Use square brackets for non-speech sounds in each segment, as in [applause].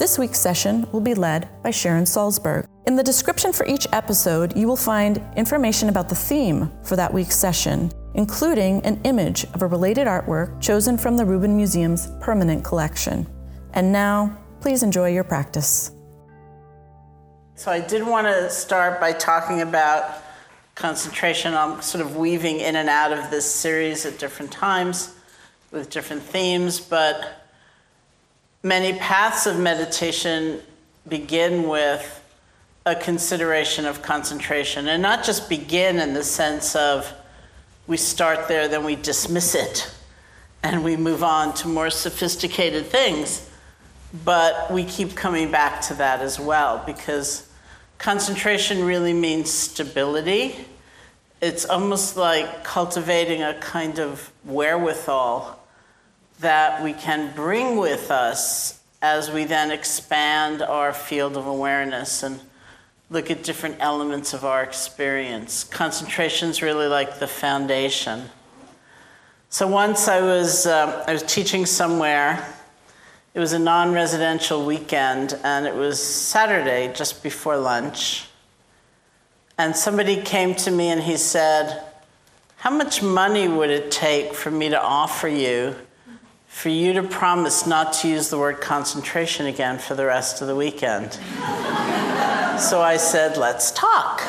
This week's session will be led by Sharon Salzberg. In the description for each episode, you will find information about the theme for that week's session, including an image of a related artwork chosen from the Rubin Museum's permanent collection. And now, please enjoy your practice. So, I did want to start by talking about concentration. I'm sort of weaving in and out of this series at different times with different themes, but Many paths of meditation begin with a consideration of concentration, and not just begin in the sense of we start there, then we dismiss it, and we move on to more sophisticated things. But we keep coming back to that as well because concentration really means stability. It's almost like cultivating a kind of wherewithal that we can bring with us as we then expand our field of awareness and look at different elements of our experience. Concentration is really like the foundation. So once I was, uh, I was teaching somewhere. It was a non residential weekend, and it was Saturday just before lunch. And somebody came to me and he said, How much money would it take for me to offer you for you to promise not to use the word concentration again for the rest of the weekend. [laughs] so I said, let's talk.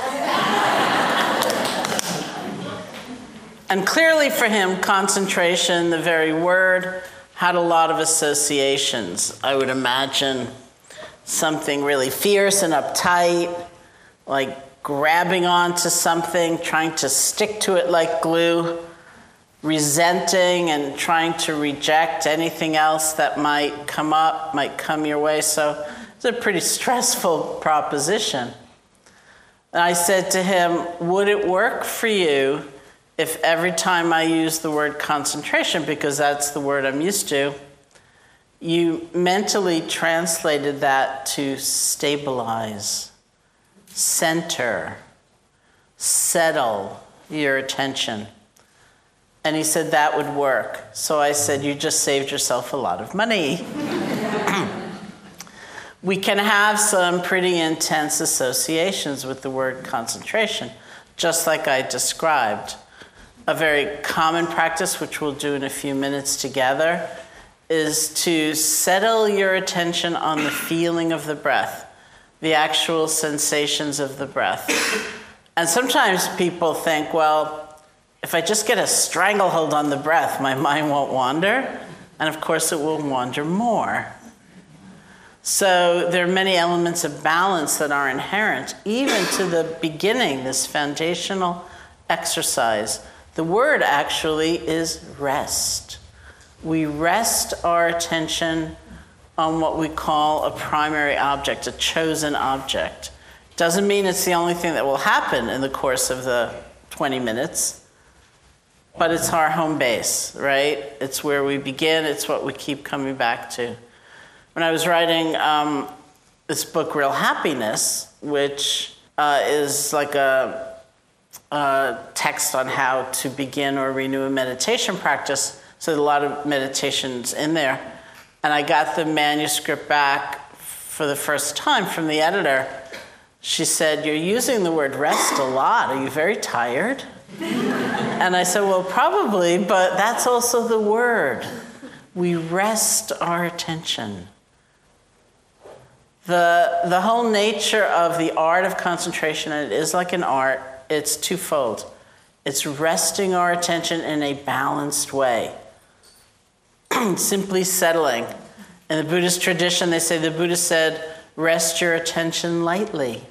and clearly for him, concentration, the very word, had a lot of associations. I would imagine something really fierce and uptight, like grabbing onto something, trying to stick to it like glue resenting and trying to reject anything else that might come up, might come your way. So it's a pretty stressful proposition. And I said to him, Would it work for you if every time I use the word concentration, because that's the word I'm used to, you mentally translated that to stabilize, center, settle your attention? And he said that would work. So I said, You just saved yourself a lot of money. [clears throat] we can have some pretty intense associations with the word concentration, just like I described. A very common practice, which we'll do in a few minutes together, is to settle your attention on the feeling of the breath, the actual sensations of the breath. And sometimes people think, well, if I just get a stranglehold on the breath, my mind won't wander, and of course it will wander more. So there are many elements of balance that are inherent, even to the beginning, this foundational exercise. The word actually is rest. We rest our attention on what we call a primary object, a chosen object. Doesn't mean it's the only thing that will happen in the course of the 20 minutes but it's our home base, right? It's where we begin, it's what we keep coming back to. When I was writing um, this book, Real Happiness, which uh, is like a, a, text on how to begin or renew a meditation practice, so there's a lot of meditations in there. And I got the manuscript back for the first time from the editor. She said, You're using the word rest a lot. Are you very tired? And I said, Well, probably, but that's also the word. We rest our attention. The, the whole nature of the art of concentration, and it is like an art, it's twofold. It's resting our attention in a balanced way, [clears throat] simply settling. In the Buddhist tradition, they say the Buddha said, Rest your attention lightly,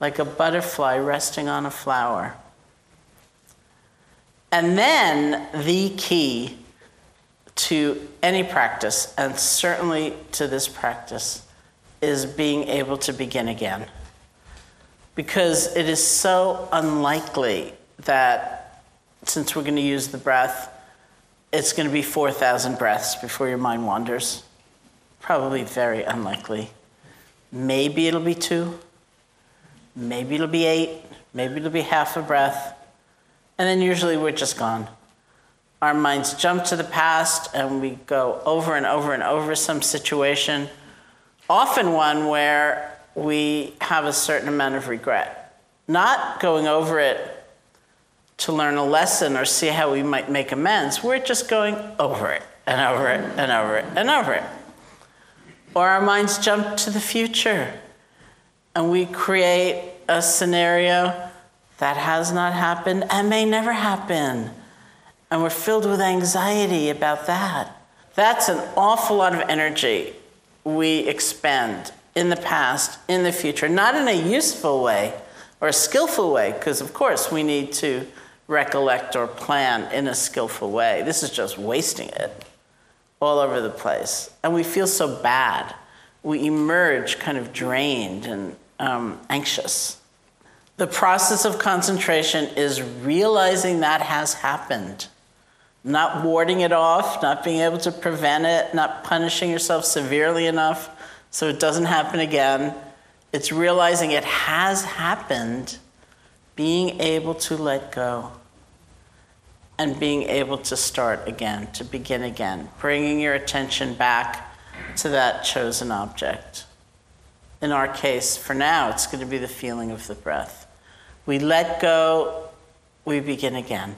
like a butterfly resting on a flower. And then the key to any practice, and certainly to this practice, is being able to begin again. because it is so unlikely that since we're going to use the breath, it's going to be 4,000 breaths before your mind wanders. Probably very unlikely. Maybe it'll be two, maybe it'll be eight, maybe it'll be half a breath, and then usually we're just gone. Our minds jump to the past and we go over and over and over some situation, often one where we have a certain amount of regret. Not going over it to learn a lesson or see how we might make amends, we're just going over it and over it and over it and over it. Or our minds jump to the future and we create a scenario that has not happened and may never happen. And we're filled with anxiety about that. That's an awful lot of energy we expend in the past, in the future, not in a useful way or a skillful way, because of course we need to recollect or plan in a skillful way. This is just wasting it all over the place. And we feel so bad. We emerge kind of drained and um, anxious. The process of concentration is realizing that has happened, not warding it off, not being able to prevent it, not punishing yourself severely enough so it doesn't happen again. It's realizing it has happened, being able to let go, and being able to start again, to begin again, bringing your attention back to that chosen object. In our case, for now, it's going to be the feeling of the breath. We let go, we begin again.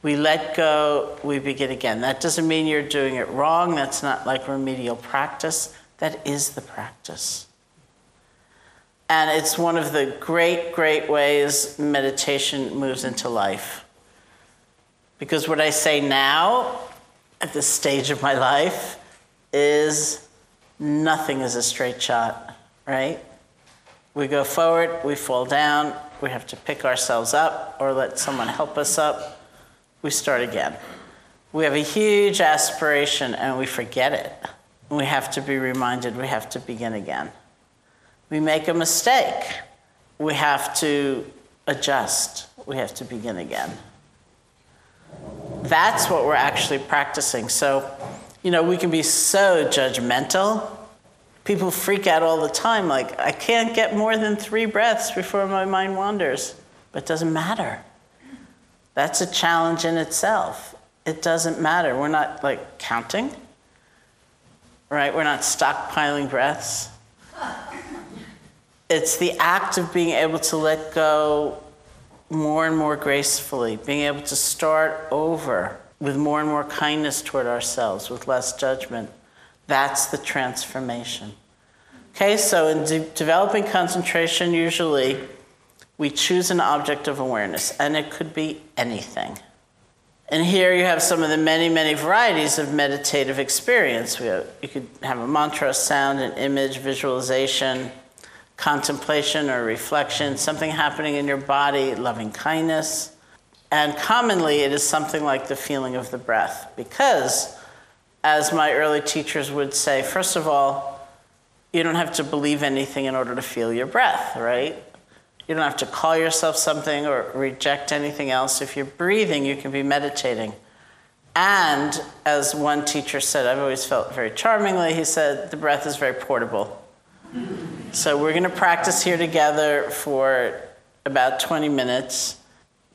We let go, we begin again. That doesn't mean you're doing it wrong. That's not like remedial practice. That is the practice. And it's one of the great, great ways meditation moves into life. Because what I say now, at this stage of my life, is nothing is a straight shot, right? We go forward, we fall down, we have to pick ourselves up or let someone help us up. We start again. We have a huge aspiration and we forget it. We have to be reminded we have to begin again. We make a mistake. We have to adjust. We have to begin again. That's what we're actually practicing. So, you know, we can be so judgmental. People freak out all the time, like, I can't get more than three breaths before my mind wanders. But it doesn't matter. That's a challenge in itself. It doesn't matter. We're not like counting right? We're not stockpiling breaths. It's the act of being able to let go more and more gracefully, being able to start over with more and more kindness toward ourselves, with less judgment. That's the transformation. Okay, so in de- developing concentration, usually we choose an object of awareness, and it could be anything. And here you have some of the many, many varieties of meditative experience. Have, you could have a mantra, sound, an image, visualization, contemplation or reflection, something happening in your body, loving kindness. And commonly, it is something like the feeling of the breath. Because, as my early teachers would say, first of all, you don't have to believe anything in order to feel your breath, right? You don't have to call yourself something or reject anything else. If you're breathing, you can be meditating. And as one teacher said, I've always felt very charmingly, he said, the breath is very portable. So we're going to practice here together for about 20 minutes.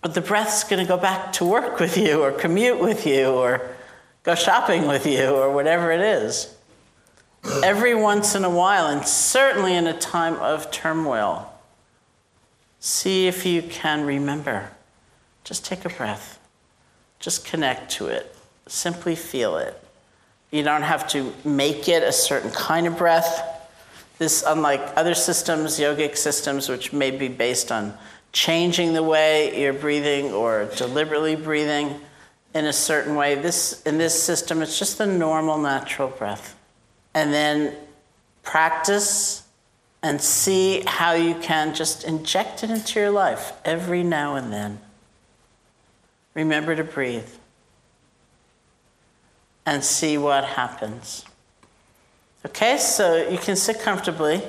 But the breath's going to go back to work with you, or commute with you, or go shopping with you, or whatever it is. Every once in a while, and certainly in a time of turmoil, See if you can remember. Just take a breath. Just connect to it. Simply feel it. You don't have to make it a certain kind of breath. This, unlike other systems, yogic systems, which may be based on changing the way you're breathing or deliberately breathing in a certain way, this, in this system, it's just the normal, natural breath. And then practice and see how you can just inject it into your life every now and then. Remember to breathe and see what happens. Okay, so you can sit comfortably.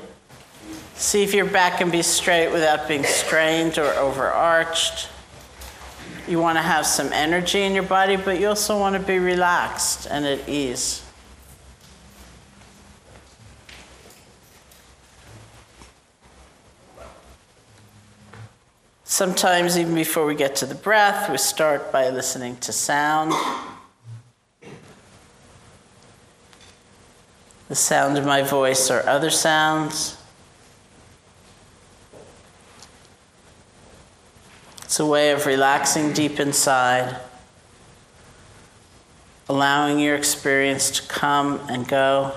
See if your back can be straight without being strained or overarched. You want to have some energy in your body, but you also want to be relaxed and at ease. Sometimes, even before we get to the breath, we start by listening to sound. The sound of my voice or other sounds. It's a way of relaxing deep inside, allowing your experience to come and go.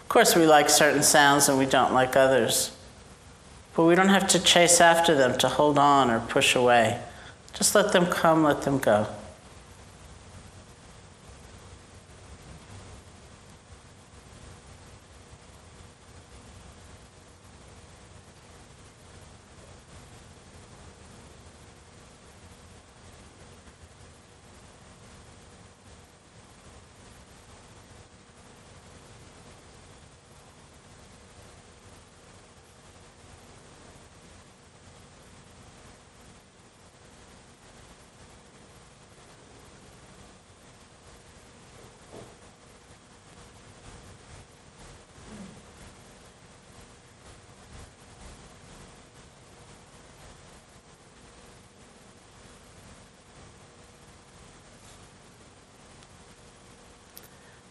Of course, we like certain sounds and we don't like others. But we don't have to chase after them to hold on or push away. Just let them come, let them go.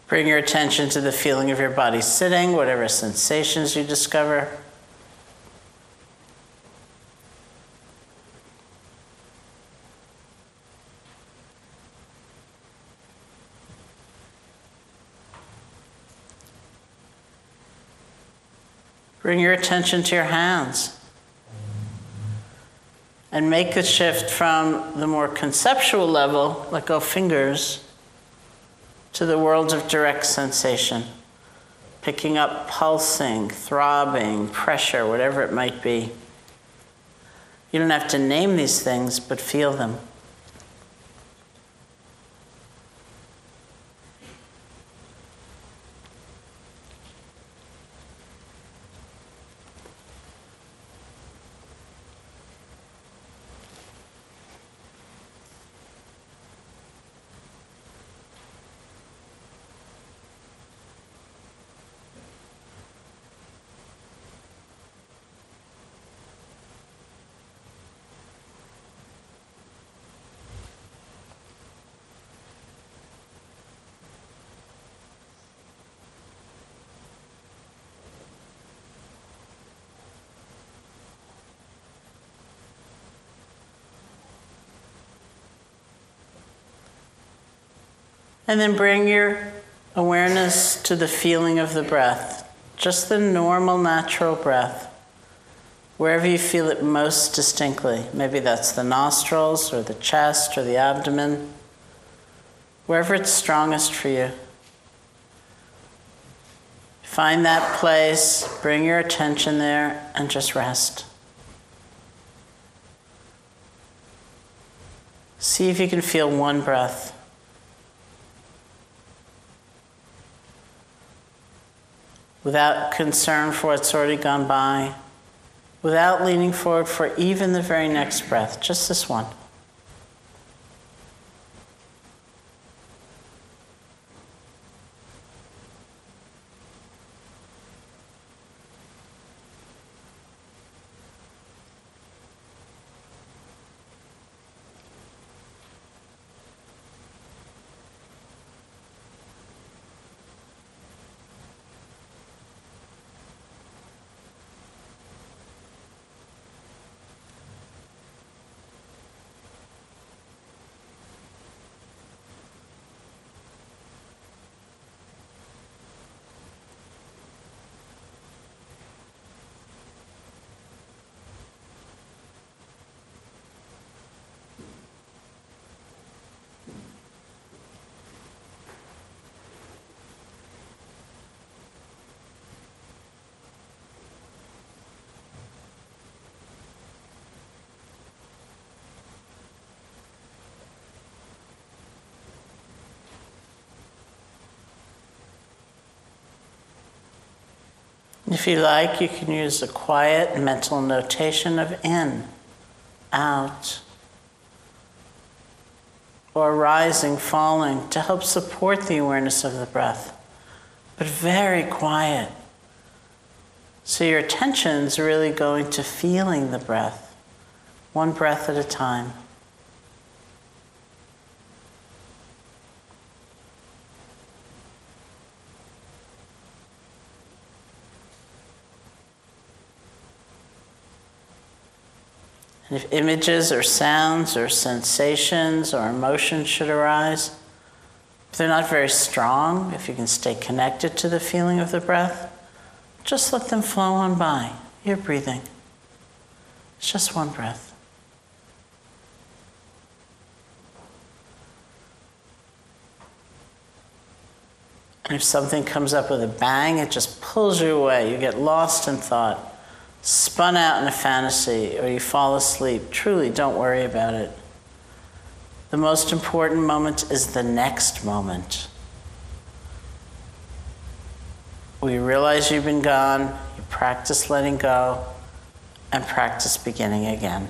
Bring your attention to the feeling of your body sitting, whatever sensations you discover. Bring your attention to your hands and make the shift from the more conceptual level, let go fingers, to the world of direct sensation, picking up pulsing, throbbing, pressure, whatever it might be. You don't have to name these things, but feel them. And then bring your awareness to the feeling of the breath, just the normal, natural breath, wherever you feel it most distinctly. Maybe that's the nostrils or the chest or the abdomen, wherever it's strongest for you. Find that place, bring your attention there, and just rest. See if you can feel one breath. Without concern for what's already gone by, without leaning forward for even the very next breath, just this one. If you like, you can use a quiet mental notation of in, out, or rising, falling to help support the awareness of the breath, but very quiet. So your attention's really going to feeling the breath, one breath at a time. And if images or sounds or sensations or emotions should arise, if they're not very strong, if you can stay connected to the feeling of the breath, just let them flow on by. You're breathing. It's just one breath. And if something comes up with a bang, it just pulls you away. You get lost in thought spun out in a fantasy or you fall asleep, truly don't worry about it. The most important moment is the next moment. We realize you've been gone, you practice letting go, and practice beginning again.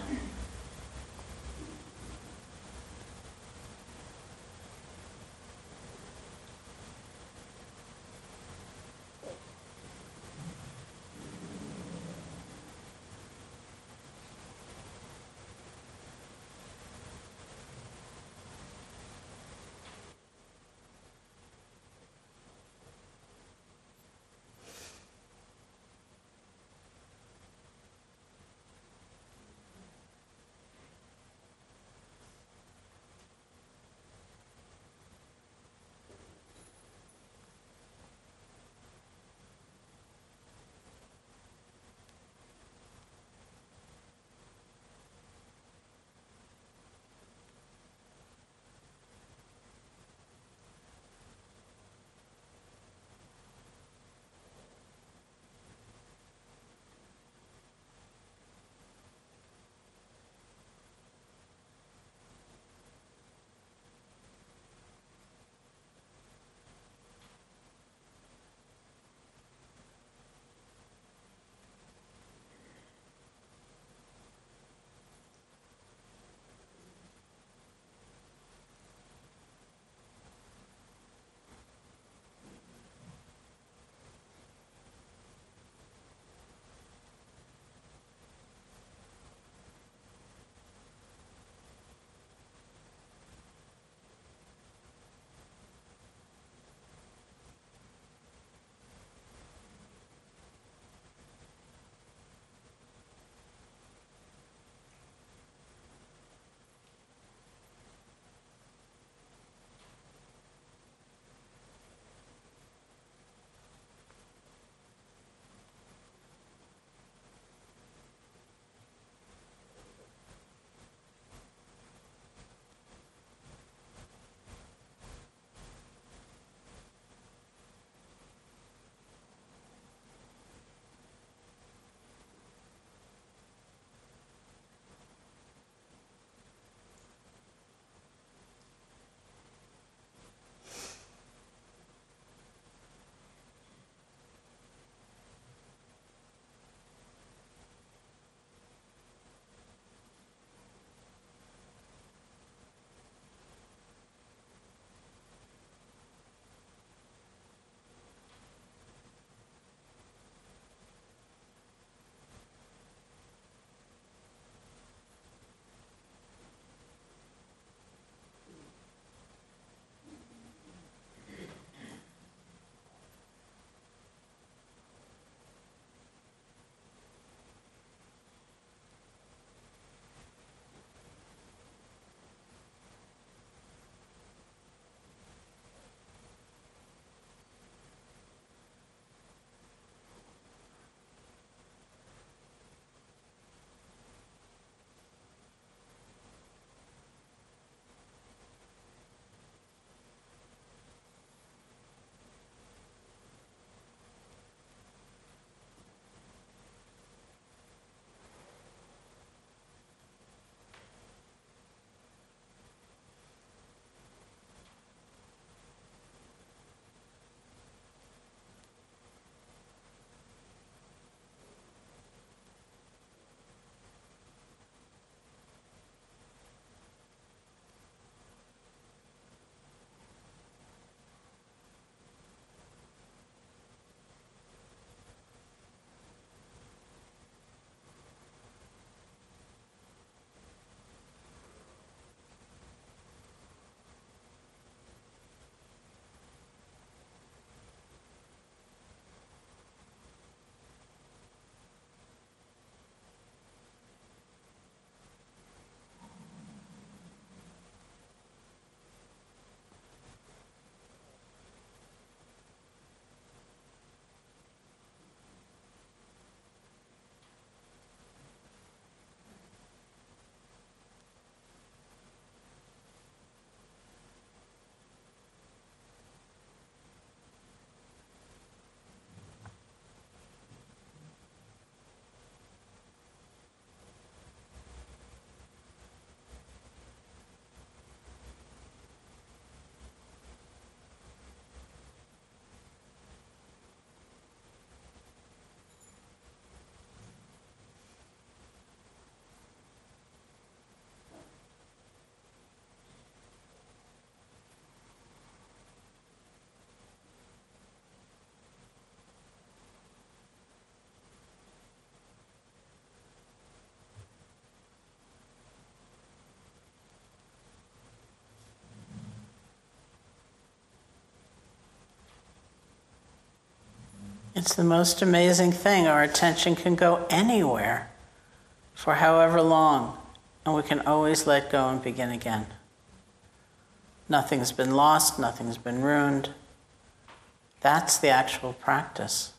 It's the most amazing thing. Our attention can go anywhere for however long, and we can always let go and begin again. Nothing's been lost, nothing's been ruined. That's the actual practice.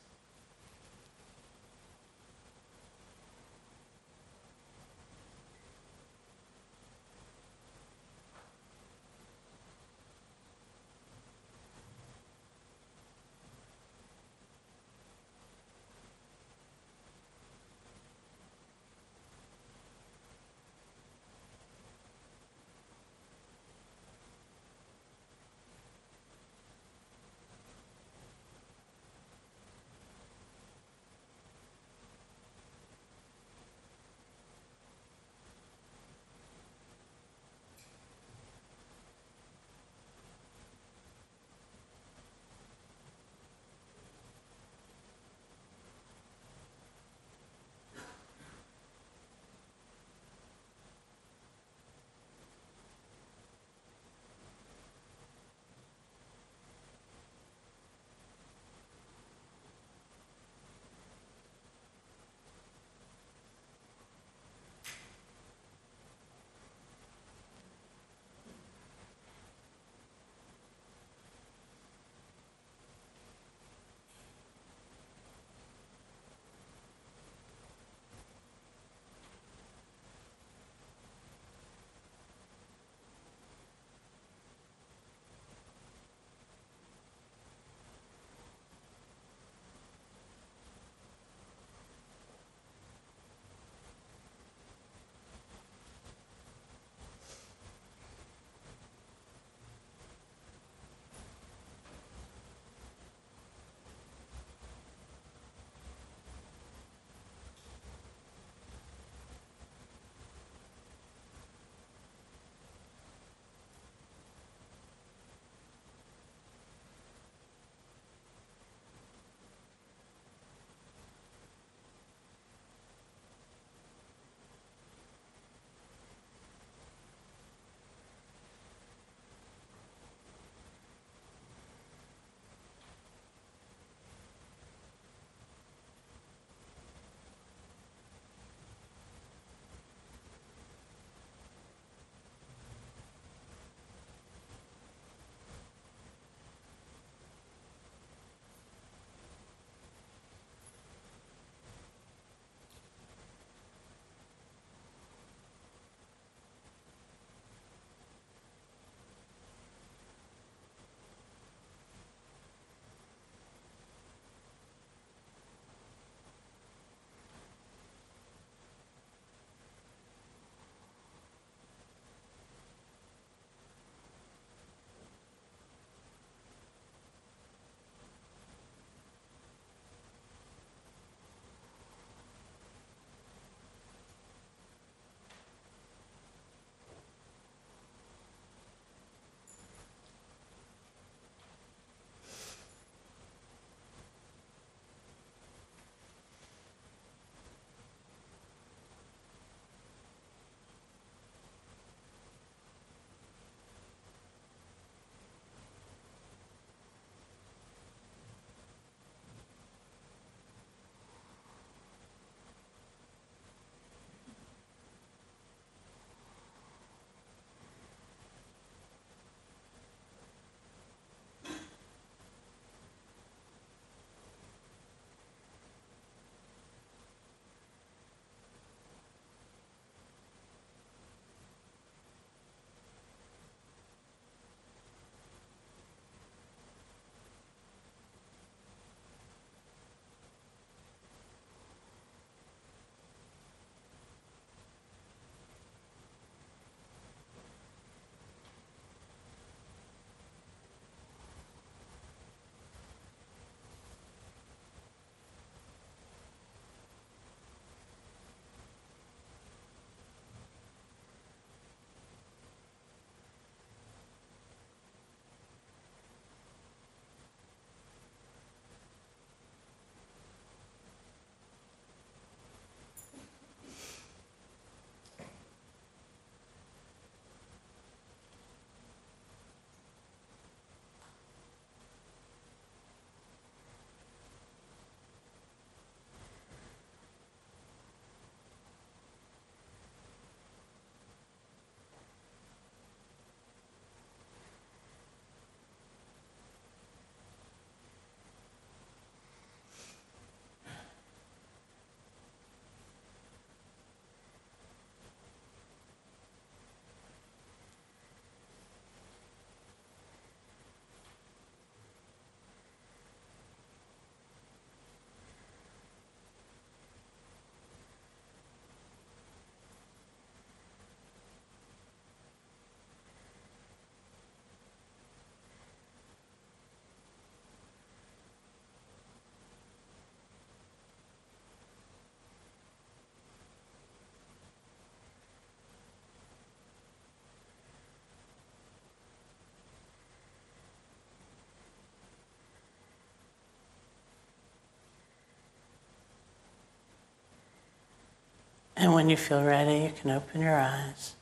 And when you feel ready, you can open your eyes.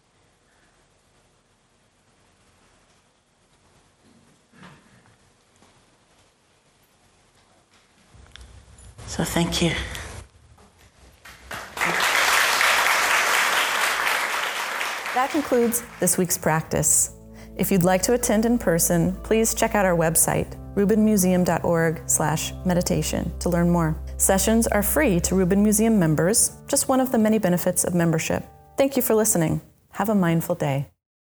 So thank you. That concludes this week's practice. If you'd like to attend in person, please check out our website, rubinmuseum.org/meditation to learn more. Sessions are free to Rubin Museum members, just one of the many benefits of membership. Thank you for listening. Have a mindful day.